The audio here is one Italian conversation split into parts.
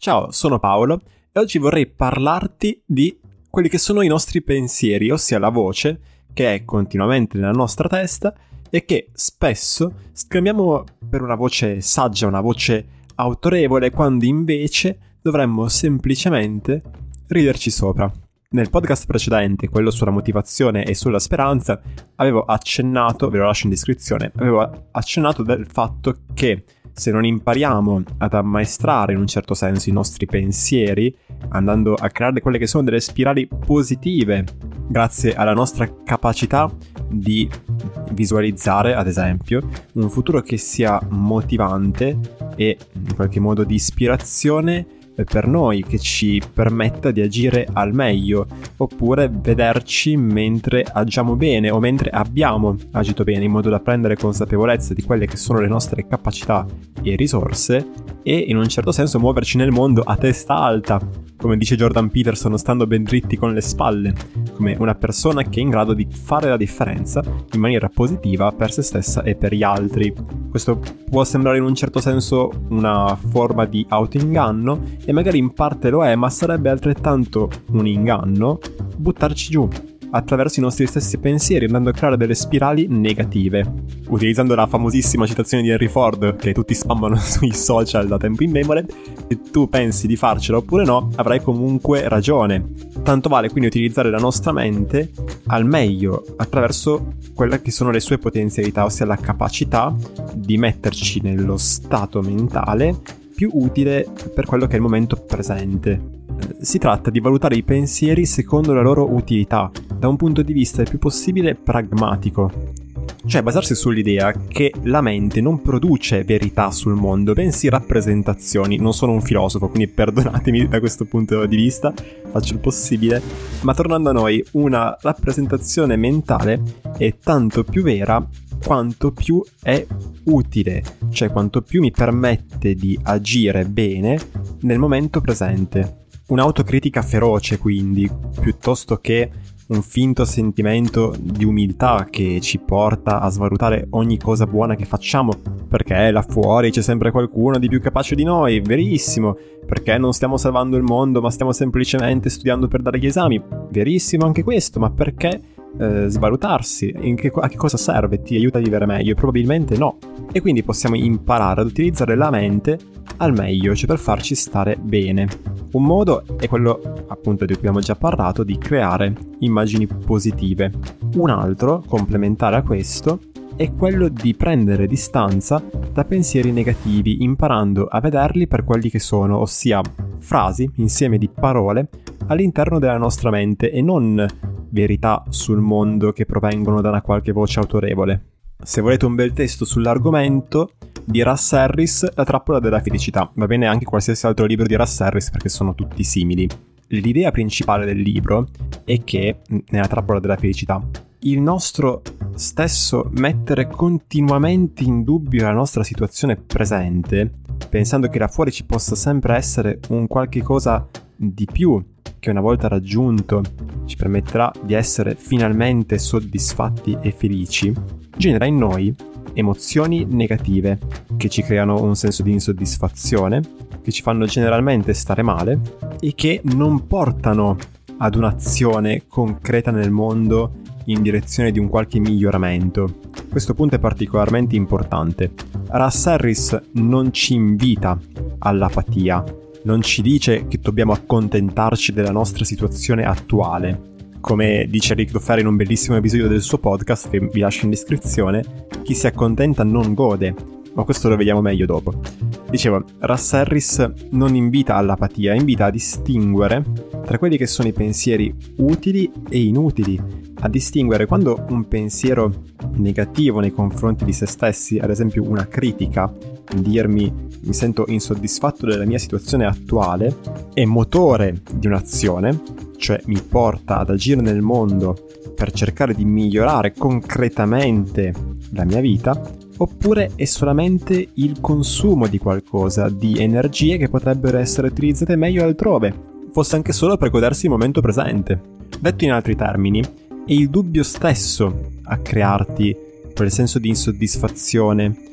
Ciao, sono Paolo e oggi vorrei parlarti di quelli che sono i nostri pensieri, ossia la voce che è continuamente nella nostra testa e che spesso scambiamo per una voce saggia, una voce autorevole, quando invece dovremmo semplicemente riderci sopra. Nel podcast precedente, quello sulla motivazione e sulla speranza, avevo accennato, ve lo lascio in descrizione, avevo accennato del fatto che se non impariamo ad ammaestrare in un certo senso i nostri pensieri, andando a creare quelle che sono delle spirali positive, grazie alla nostra capacità di visualizzare, ad esempio, un futuro che sia motivante e in qualche modo di ispirazione per noi, che ci permetta di agire al meglio, oppure vederci mentre agiamo bene o mentre abbiamo agito bene, in modo da prendere consapevolezza di quelle che sono le nostre capacità e risorse e in un certo senso muoverci nel mondo a testa alta, come dice Jordan Peterson, stando ben dritti con le spalle, come una persona che è in grado di fare la differenza in maniera positiva per se stessa e per gli altri. Questo può sembrare in un certo senso una forma di autoinganno e magari in parte lo è, ma sarebbe altrettanto un inganno buttarci giù attraverso i nostri stessi pensieri, andando a creare delle spirali negative. Utilizzando la famosissima citazione di Henry Ford, che tutti spammano sui social da tempo in memoria, se tu pensi di farcela oppure no, avrai comunque ragione. Tanto vale quindi utilizzare la nostra mente al meglio attraverso quelle che sono le sue potenzialità, ossia la capacità di metterci nello stato mentale più utile per quello che è il momento presente. Si tratta di valutare i pensieri secondo la loro utilità, da un punto di vista il più possibile pragmatico. Cioè basarsi sull'idea che la mente non produce verità sul mondo, bensì rappresentazioni. Non sono un filosofo, quindi perdonatemi da questo punto di vista, faccio il possibile. Ma tornando a noi, una rappresentazione mentale è tanto più vera quanto più è utile, cioè quanto più mi permette di agire bene nel momento presente. Un'autocritica feroce, quindi, piuttosto che un finto sentimento di umiltà che ci porta a svalutare ogni cosa buona che facciamo, perché là fuori c'è sempre qualcuno di più capace di noi, verissimo, perché non stiamo salvando il mondo ma stiamo semplicemente studiando per dare gli esami, verissimo anche questo, ma perché eh, svalutarsi? Che, a che cosa serve? Ti aiuta a vivere meglio? Probabilmente no. E quindi possiamo imparare ad utilizzare la mente al meglio, cioè per farci stare bene. Un modo è quello, appunto, di cui abbiamo già parlato, di creare immagini positive. Un altro, complementare a questo, è quello di prendere distanza da pensieri negativi, imparando a vederli per quelli che sono, ossia frasi, insieme di parole, all'interno della nostra mente e non verità sul mondo che provengono da una qualche voce autorevole. Se volete un bel testo sull'argomento, di Russ Harris, La trappola della felicità. Va bene anche qualsiasi altro libro di Russ Harris perché sono tutti simili. L'idea principale del libro è che, nella trappola della felicità, il nostro stesso mettere continuamente in dubbio la nostra situazione presente, pensando che là fuori ci possa sempre essere un qualche cosa di più che una volta raggiunto ci permetterà di essere finalmente soddisfatti e felici, genera in noi emozioni negative che ci creano un senso di insoddisfazione, che ci fanno generalmente stare male e che non portano ad un'azione concreta nel mondo in direzione di un qualche miglioramento. Questo punto è particolarmente importante. Russ Harris non ci invita all'apatia, non ci dice che dobbiamo accontentarci della nostra situazione attuale. Come dice Rick Doffer in un bellissimo episodio del suo podcast che vi lascio in descrizione, chi si accontenta non gode, ma questo lo vediamo meglio dopo. Dicevo, Russ Harris non invita all'apatia, invita a distinguere tra quelli che sono i pensieri utili e inutili, a distinguere quando un pensiero negativo nei confronti di se stessi, ad esempio una critica, dirmi mi sento insoddisfatto della mia situazione attuale, è motore di un'azione, cioè mi porta ad agire nel mondo per cercare di migliorare concretamente la mia vita, oppure è solamente il consumo di qualcosa, di energie che potrebbero essere utilizzate meglio altrove, fosse anche solo per godersi il momento presente. Detto in altri termini, è il dubbio stesso a crearti quel senso di insoddisfazione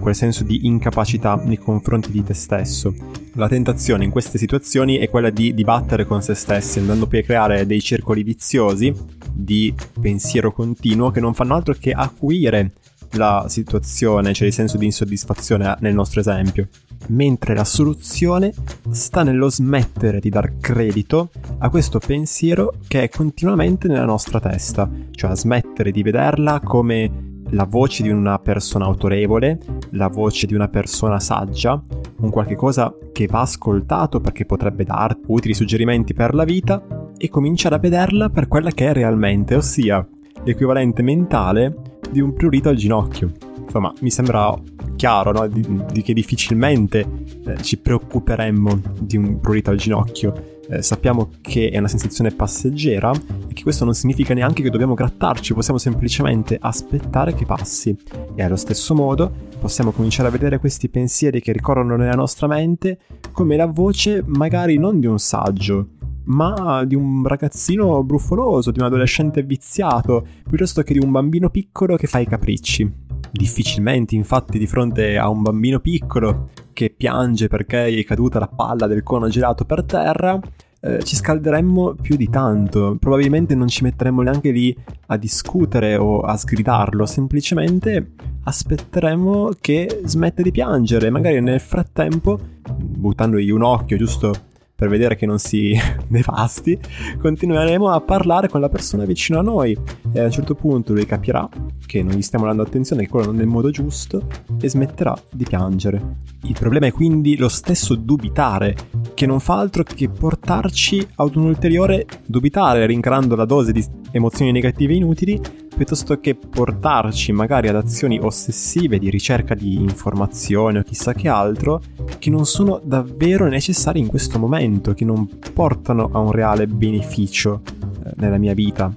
quel senso di incapacità nei confronti di te stesso. La tentazione in queste situazioni è quella di dibattere con se stessi, andando poi a creare dei circoli viziosi di pensiero continuo che non fanno altro che acuire la situazione, cioè il senso di insoddisfazione nel nostro esempio. Mentre la soluzione sta nello smettere di dar credito a questo pensiero che è continuamente nella nostra testa, cioè smettere di vederla come la voce di una persona autorevole, la voce di una persona saggia, un qualche cosa che va ascoltato perché potrebbe darti utili suggerimenti per la vita e cominciare a vederla per quella che è realmente, ossia l'equivalente mentale di un prurito al ginocchio. Insomma, mi sembra chiaro no? di, di, che difficilmente eh, ci preoccuperemmo di un prurito al ginocchio. Eh, sappiamo che è una sensazione passeggera e che questo non significa neanche che dobbiamo grattarci, possiamo semplicemente aspettare che passi. E allo stesso modo possiamo cominciare a vedere questi pensieri che ricorrono nella nostra mente come la voce magari non di un saggio, ma di un ragazzino bruffoloso, di un adolescente viziato, piuttosto che di un bambino piccolo che fa i capricci. Difficilmente, infatti, di fronte a un bambino piccolo che piange perché è caduta la palla del cono gelato per terra, eh, ci scalderemmo più di tanto. Probabilmente non ci metteremmo neanche lì a discutere o a sgridarlo, semplicemente aspetteremo che smette di piangere. Magari nel frattempo, buttandogli un occhio giusto per vedere che non si devasti, continueremo a parlare con la persona vicino a noi e a un certo punto lui capirà che non gli stiamo dando attenzione, che quello non è il modo giusto e smetterà di piangere. Il problema è quindi lo stesso dubitare, che non fa altro che portarci ad un ulteriore dubitare, rincarando la dose di emozioni negative inutili piuttosto che portarci magari ad azioni ossessive di ricerca di informazioni o chissà che altro che non sono davvero necessarie in questo momento, che non portano a un reale beneficio eh, nella mia vita,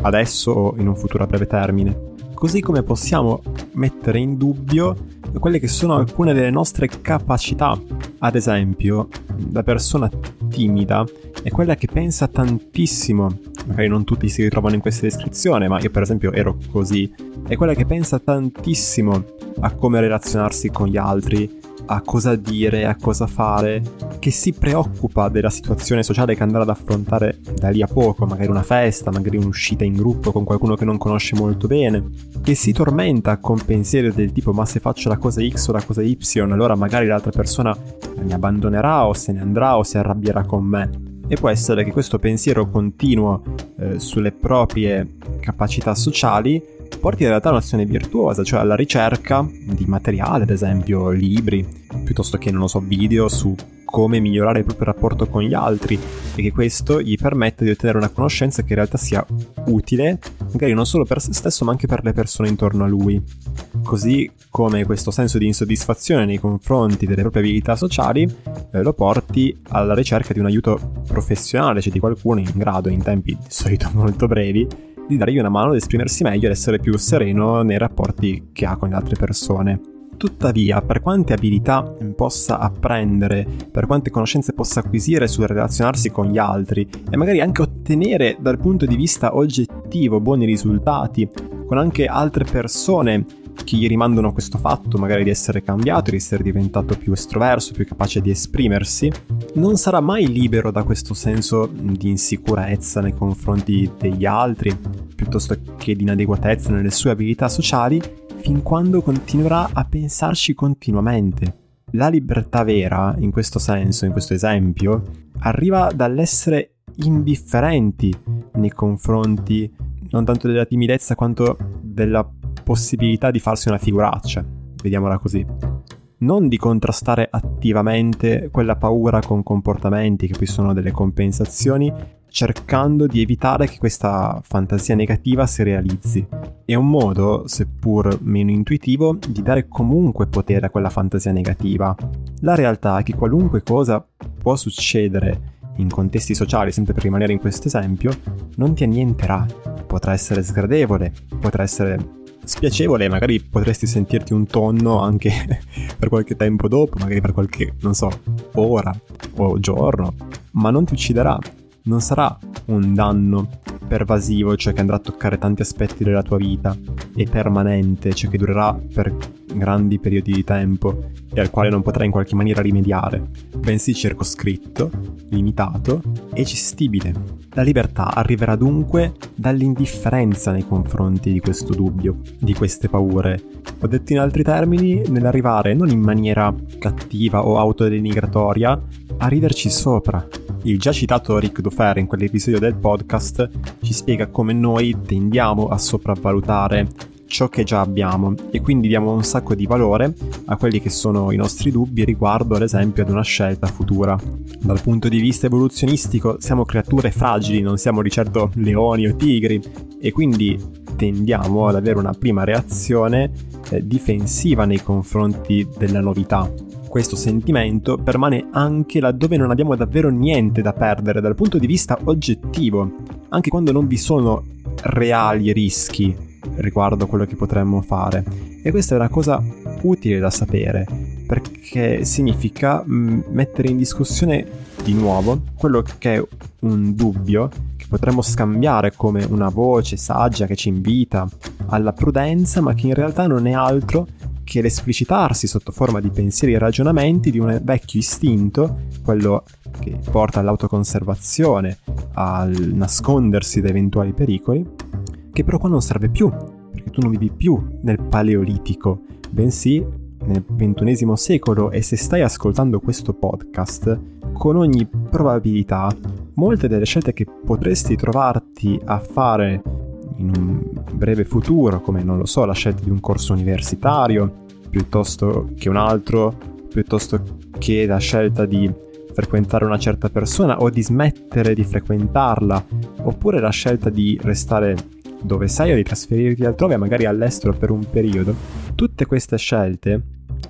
adesso o in un futuro a breve termine. Così come possiamo mettere in dubbio quelle che sono alcune delle nostre capacità. Ad esempio, la persona timida è quella che pensa tantissimo magari non tutti si ritrovano in questa descrizione, ma io per esempio ero così, è quella che pensa tantissimo a come relazionarsi con gli altri, a cosa dire, a cosa fare, che si preoccupa della situazione sociale che andrà ad affrontare da lì a poco, magari una festa, magari un'uscita in gruppo con qualcuno che non conosce molto bene, che si tormenta con pensieri del tipo ma se faccio la cosa X o la cosa Y, allora magari l'altra persona mi abbandonerà o se ne andrà o si arrabbierà con me. E può essere che questo pensiero continuo eh, sulle proprie capacità sociali porti in realtà a un'azione virtuosa, cioè alla ricerca di materiale, ad esempio libri, piuttosto che, non lo so, video su come migliorare il proprio rapporto con gli altri e che questo gli permette di ottenere una conoscenza che in realtà sia utile, magari non solo per se stesso ma anche per le persone intorno a lui. Così come questo senso di insoddisfazione nei confronti delle proprie abilità sociali eh, lo porti alla ricerca di un aiuto professionale, cioè di qualcuno in grado, in tempi di solito molto brevi, di dargli una mano ad esprimersi meglio ed essere più sereno nei rapporti che ha con le altre persone. Tuttavia, per quante abilità possa apprendere, per quante conoscenze possa acquisire sul relazionarsi con gli altri e magari anche ottenere dal punto di vista oggettivo buoni risultati con anche altre persone che gli rimandano questo fatto, magari di essere cambiato, di essere diventato più estroverso, più capace di esprimersi, non sarà mai libero da questo senso di insicurezza nei confronti degli altri, piuttosto che di inadeguatezza nelle sue abilità sociali fin quando continuerà a pensarci continuamente. La libertà vera, in questo senso, in questo esempio, arriva dall'essere indifferenti nei confronti non tanto della timidezza quanto della possibilità di farsi una figuraccia, vediamola così. Non di contrastare attivamente quella paura con comportamenti che poi sono delle compensazioni, cercando di evitare che questa fantasia negativa si realizzi. È un modo, seppur meno intuitivo, di dare comunque potere a quella fantasia negativa. La realtà è che qualunque cosa può succedere in contesti sociali, sempre per rimanere in questo esempio, non ti annienterà. Potrà essere sgradevole, potrà essere spiacevole, magari potresti sentirti un tonno anche per qualche tempo dopo, magari per qualche, non so, ora o giorno, ma non ti ucciderà non sarà un danno pervasivo, cioè che andrà a toccare tanti aspetti della tua vita, e permanente, cioè che durerà per grandi periodi di tempo e al quale non potrai in qualche maniera rimediare, bensì circoscritto, limitato e gestibile. La libertà arriverà dunque dall'indifferenza nei confronti di questo dubbio, di queste paure. Ho detto in altri termini, nell'arrivare non in maniera cattiva o autodenigratoria a riderci sopra. Il già citato Rick Dufer in quell'episodio del podcast ci spiega come noi tendiamo a sopravvalutare ciò che già abbiamo e quindi diamo un sacco di valore a quelli che sono i nostri dubbi riguardo ad esempio ad una scelta futura. Dal punto di vista evoluzionistico siamo creature fragili, non siamo di certo leoni o tigri e quindi tendiamo ad avere una prima reazione eh, difensiva nei confronti della novità. Questo sentimento permane anche laddove non abbiamo davvero niente da perdere dal punto di vista oggettivo, anche quando non vi sono reali rischi riguardo quello che potremmo fare. E questa è una cosa utile da sapere, perché significa mm, mettere in discussione di nuovo quello che è un dubbio che potremmo scambiare come una voce saggia che ci invita alla prudenza, ma che in realtà non è altro che l'esplicitarsi sotto forma di pensieri e ragionamenti di un vecchio istinto, quello che porta all'autoconservazione, al nascondersi da eventuali pericoli, che però qua non serve più, perché tu non vivi più nel paleolitico, bensì nel XXI secolo e se stai ascoltando questo podcast, con ogni probabilità, molte delle scelte che potresti trovarti a fare in un breve futuro, come non lo so, la scelta di un corso universitario, piuttosto che un altro, piuttosto che la scelta di frequentare una certa persona o di smettere di frequentarla, oppure la scelta di restare dove sei o di trasferirti altrove, magari all'estero per un periodo, tutte queste scelte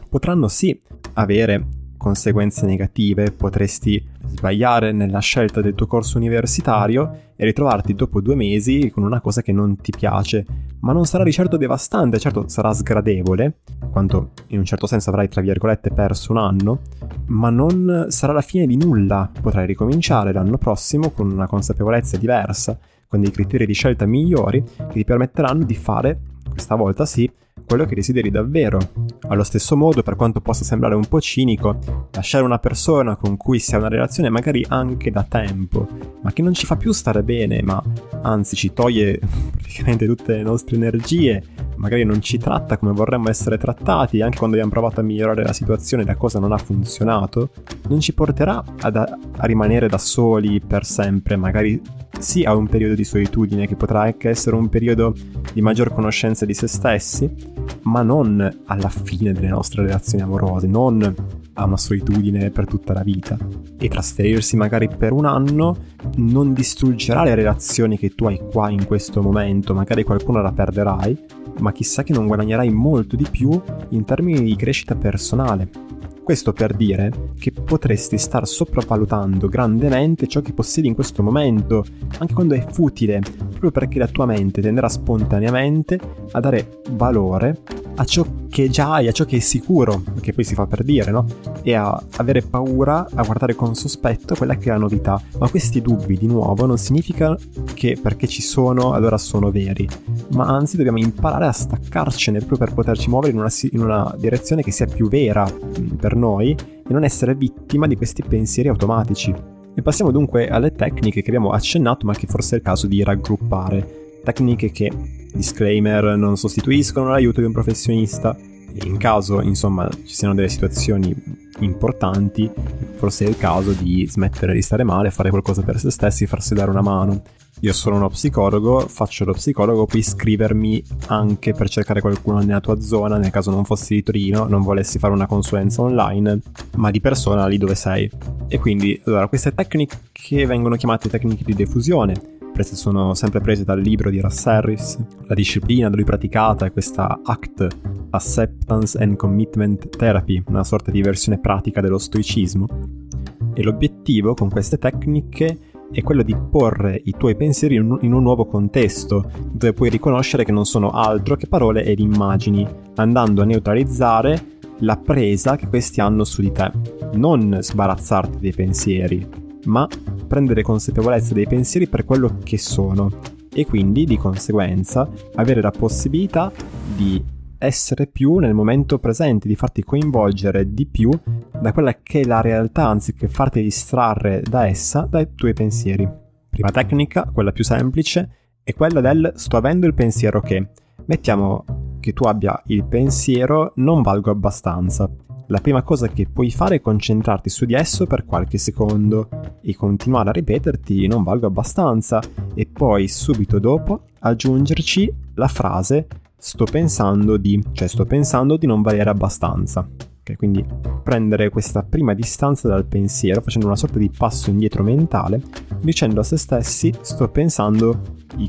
potranno sì avere conseguenze negative, potresti sbagliare nella scelta del tuo corso universitario e ritrovarti dopo due mesi con una cosa che non ti piace, ma non sarà di certo devastante, certo sarà sgradevole, quanto in un certo senso avrai tra virgolette perso un anno, ma non sarà la fine di nulla, potrai ricominciare l'anno prossimo con una consapevolezza diversa con dei criteri di scelta migliori che ti permetteranno di fare, questa volta sì, quello che desideri davvero. Allo stesso modo, per quanto possa sembrare un po' cinico, lasciare una persona con cui si ha una relazione magari anche da tempo, ma che non ci fa più stare bene, ma anzi ci toglie praticamente tutte le nostre energie, magari non ci tratta come vorremmo essere trattati, anche quando abbiamo provato a migliorare la situazione la cosa non ha funzionato, non ci porterà ad, a rimanere da soli per sempre, magari sì a un periodo di solitudine che potrà anche essere un periodo di maggior conoscenza di se stessi, ma non alla fine delle nostre relazioni amorose, non a una solitudine per tutta la vita. E trasferirsi magari per un anno non distruggerà le relazioni che tu hai qua in questo momento, magari qualcuna la perderai, ma chissà che non guadagnerai molto di più in termini di crescita personale questo per dire che potresti star sopravvalutando grandemente ciò che possiedi in questo momento, anche quando è futile, proprio perché la tua mente tenderà spontaneamente a dare valore a ciò che già hai, a ciò che è sicuro, che poi si fa per dire, no? E a avere paura, a guardare con sospetto quella che è la novità. Ma questi dubbi, di nuovo, non significa che perché ci sono allora sono veri, ma anzi dobbiamo imparare a staccarcene proprio per poterci muovere in una, in una direzione che sia più vera mm, per noi e non essere vittima di questi pensieri automatici. E passiamo dunque alle tecniche che abbiamo accennato ma che forse è il caso di raggruppare. Tecniche che disclaimer, non sostituiscono l'aiuto di un professionista. In caso, insomma, ci siano delle situazioni importanti, forse è il caso di smettere di stare male, fare qualcosa per se stessi, farsi dare una mano. Io sono uno psicologo, faccio lo psicologo, puoi iscrivermi anche per cercare qualcuno nella tua zona, nel caso non fossi di Torino, non volessi fare una consulenza online, ma di persona lì dove sei. E quindi, allora, queste tecniche vengono chiamate tecniche di diffusione prese sono sempre prese dal libro di Russ Harris. La disciplina da lui praticata è questa ACT, Acceptance and Commitment Therapy, una sorta di versione pratica dello stoicismo. E l'obiettivo con queste tecniche è quello di porre i tuoi pensieri in un, nuovo contesto, dove puoi riconoscere che non sono altro che parole ed immagini, andando a neutralizzare la presa che questi hanno su di te. Non sbarazzarti dei pensieri, ma prendere consapevolezza dei pensieri per quello che sono e quindi di conseguenza avere la possibilità di essere più nel momento presente, di farti coinvolgere di più da quella che è la realtà anziché farti distrarre da essa dai tuoi pensieri. Prima tecnica, quella più semplice, è quella del sto avendo il pensiero che. Mettiamo che tu abbia il pensiero non valgo abbastanza. La prima cosa che puoi fare è concentrarti su di esso per qualche secondo e continuare a ripeterti non valgo abbastanza e poi subito dopo aggiungerci la frase sto pensando di, cioè sto pensando di non valere abbastanza. Okay, quindi prendere questa prima distanza dal pensiero facendo una sorta di passo indietro mentale dicendo a se stessi sto pensando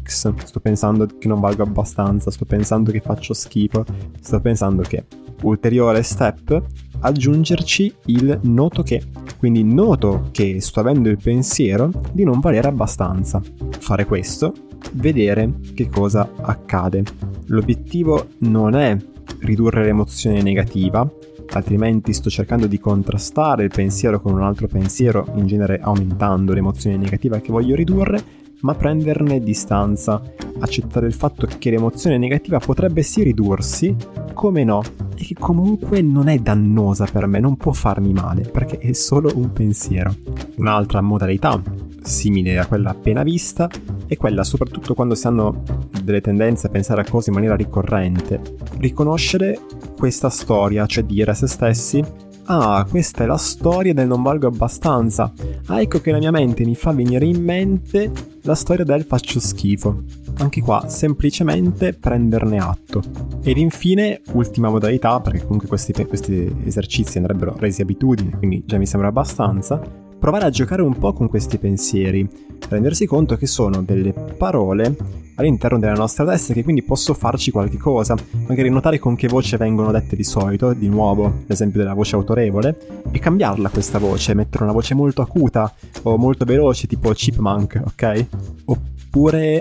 X, sto pensando che non valgo abbastanza, sto pensando che faccio schifo, sto pensando che ulteriore step aggiungerci il noto che. Quindi noto che sto avendo il pensiero di non valere abbastanza. Fare questo, vedere che cosa accade. L'obiettivo non è ridurre l'emozione negativa, altrimenti sto cercando di contrastare il pensiero con un altro pensiero, in genere aumentando l'emozione negativa che voglio ridurre, ma prenderne distanza, accettare il fatto che l'emozione negativa potrebbe sì ridursi, come no, e che comunque non è dannosa per me, non può farmi male, perché è solo un pensiero. Un'altra modalità, simile a quella appena vista, è quella soprattutto quando si hanno delle tendenze a pensare a cose in maniera ricorrente, riconoscere questa storia, cioè dire a se stessi Ah, questa è la storia del non valgo abbastanza. Ah, ecco che la mia mente mi fa venire in mente la storia del faccio schifo. Anche qua, semplicemente prenderne atto. Ed infine, ultima modalità, perché comunque questi, questi esercizi andrebbero resi abitudini, quindi già mi sembra abbastanza, provare a giocare un po' con questi pensieri, rendersi conto che sono delle parole all'interno della nostra testa che quindi posso farci qualche cosa, magari notare con che voce vengono dette di solito, di nuovo l'esempio della voce autorevole, e cambiarla questa voce, mettere una voce molto acuta o molto veloce tipo chipmunk, ok? Oppure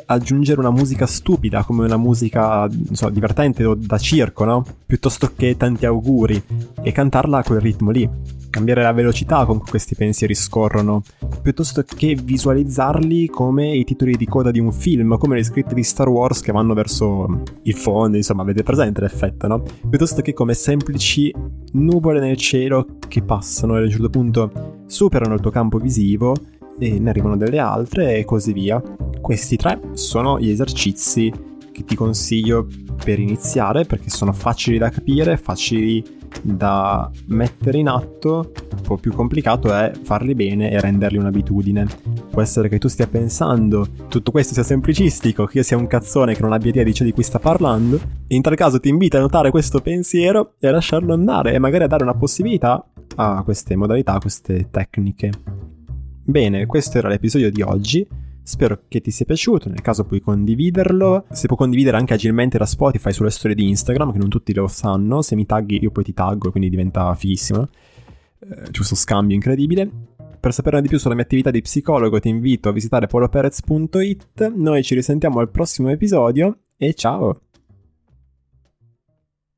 aggiungere una musica stupida come una musica, so, divertente o da circo, no? Piuttosto che tanti auguri e cantarla a quel ritmo lì cambiare la velocità con cui questi pensieri scorrono, piuttosto che visualizzarli come i titoli di coda di un film, come le scritte di Star Wars che vanno verso il fondo, insomma, avete presente l'effetto, no? Piuttosto che come semplici nuvole nel cielo che passano e a un certo punto superano il tuo campo visivo e ne arrivano delle altre e così via. Questi tre sono gli esercizi che ti consiglio per iniziare perché sono facili da capire, facili da mettere in atto, un po' più complicato è farli bene e renderli un'abitudine. Può essere che tu stia pensando tutto questo sia semplicistico, che io sia un cazzone che non abbia idea di ciò di cui sta parlando, in tal caso ti invito a notare questo pensiero e a lasciarlo andare e magari a dare una possibilità a queste modalità, a queste tecniche. Bene, questo era l'episodio di oggi. Spero che ti sia piaciuto, nel caso puoi condividerlo. Si può condividere anche agilmente da Spotify sulle storie di Instagram, che non tutti lo sanno. Se mi tagghi io poi ti taggo, quindi diventa fighissimo. Eh, c'è questo scambio incredibile. Per saperne di più sulla mia attività di psicologo ti invito a visitare poloperez.it. Noi ci risentiamo al prossimo episodio e ciao!